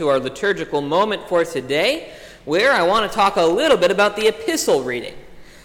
to our liturgical moment for today, where I want to talk a little bit about the epistle reading.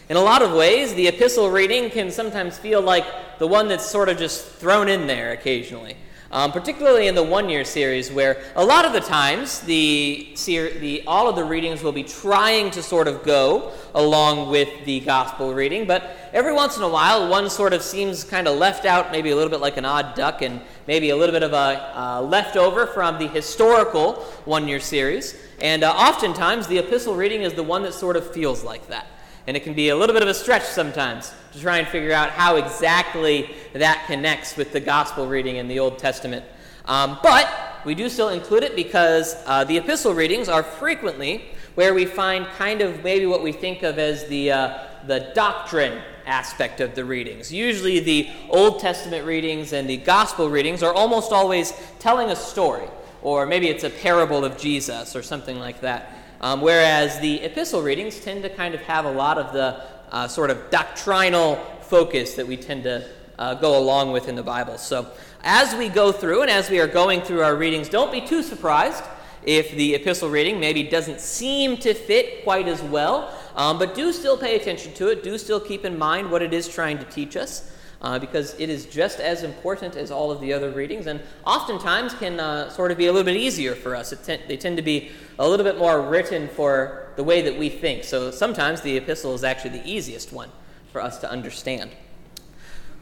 In a lot of ways, the epistle reading can sometimes feel like the one that's sort of just thrown in there occasionally. Um, particularly in the one year series, where a lot of the times the, the, all of the readings will be trying to sort of go along with the gospel reading, but every once in a while one sort of seems kind of left out, maybe a little bit like an odd duck, and maybe a little bit of a uh, leftover from the historical one year series. And uh, oftentimes the epistle reading is the one that sort of feels like that. And it can be a little bit of a stretch sometimes to try and figure out how exactly that connects with the gospel reading in the Old Testament. Um, but we do still include it because uh, the epistle readings are frequently where we find kind of maybe what we think of as the, uh, the doctrine aspect of the readings. Usually, the Old Testament readings and the gospel readings are almost always telling a story, or maybe it's a parable of Jesus or something like that. Um, whereas the epistle readings tend to kind of have a lot of the uh, sort of doctrinal focus that we tend to uh, go along with in the Bible. So, as we go through and as we are going through our readings, don't be too surprised if the epistle reading maybe doesn't seem to fit quite as well, um, but do still pay attention to it. Do still keep in mind what it is trying to teach us uh, because it is just as important as all of the other readings, and oftentimes can uh, sort of be a little bit easier for us. they tend to be a little bit more written for the way that we think. So sometimes the epistle is actually the easiest one for us to understand.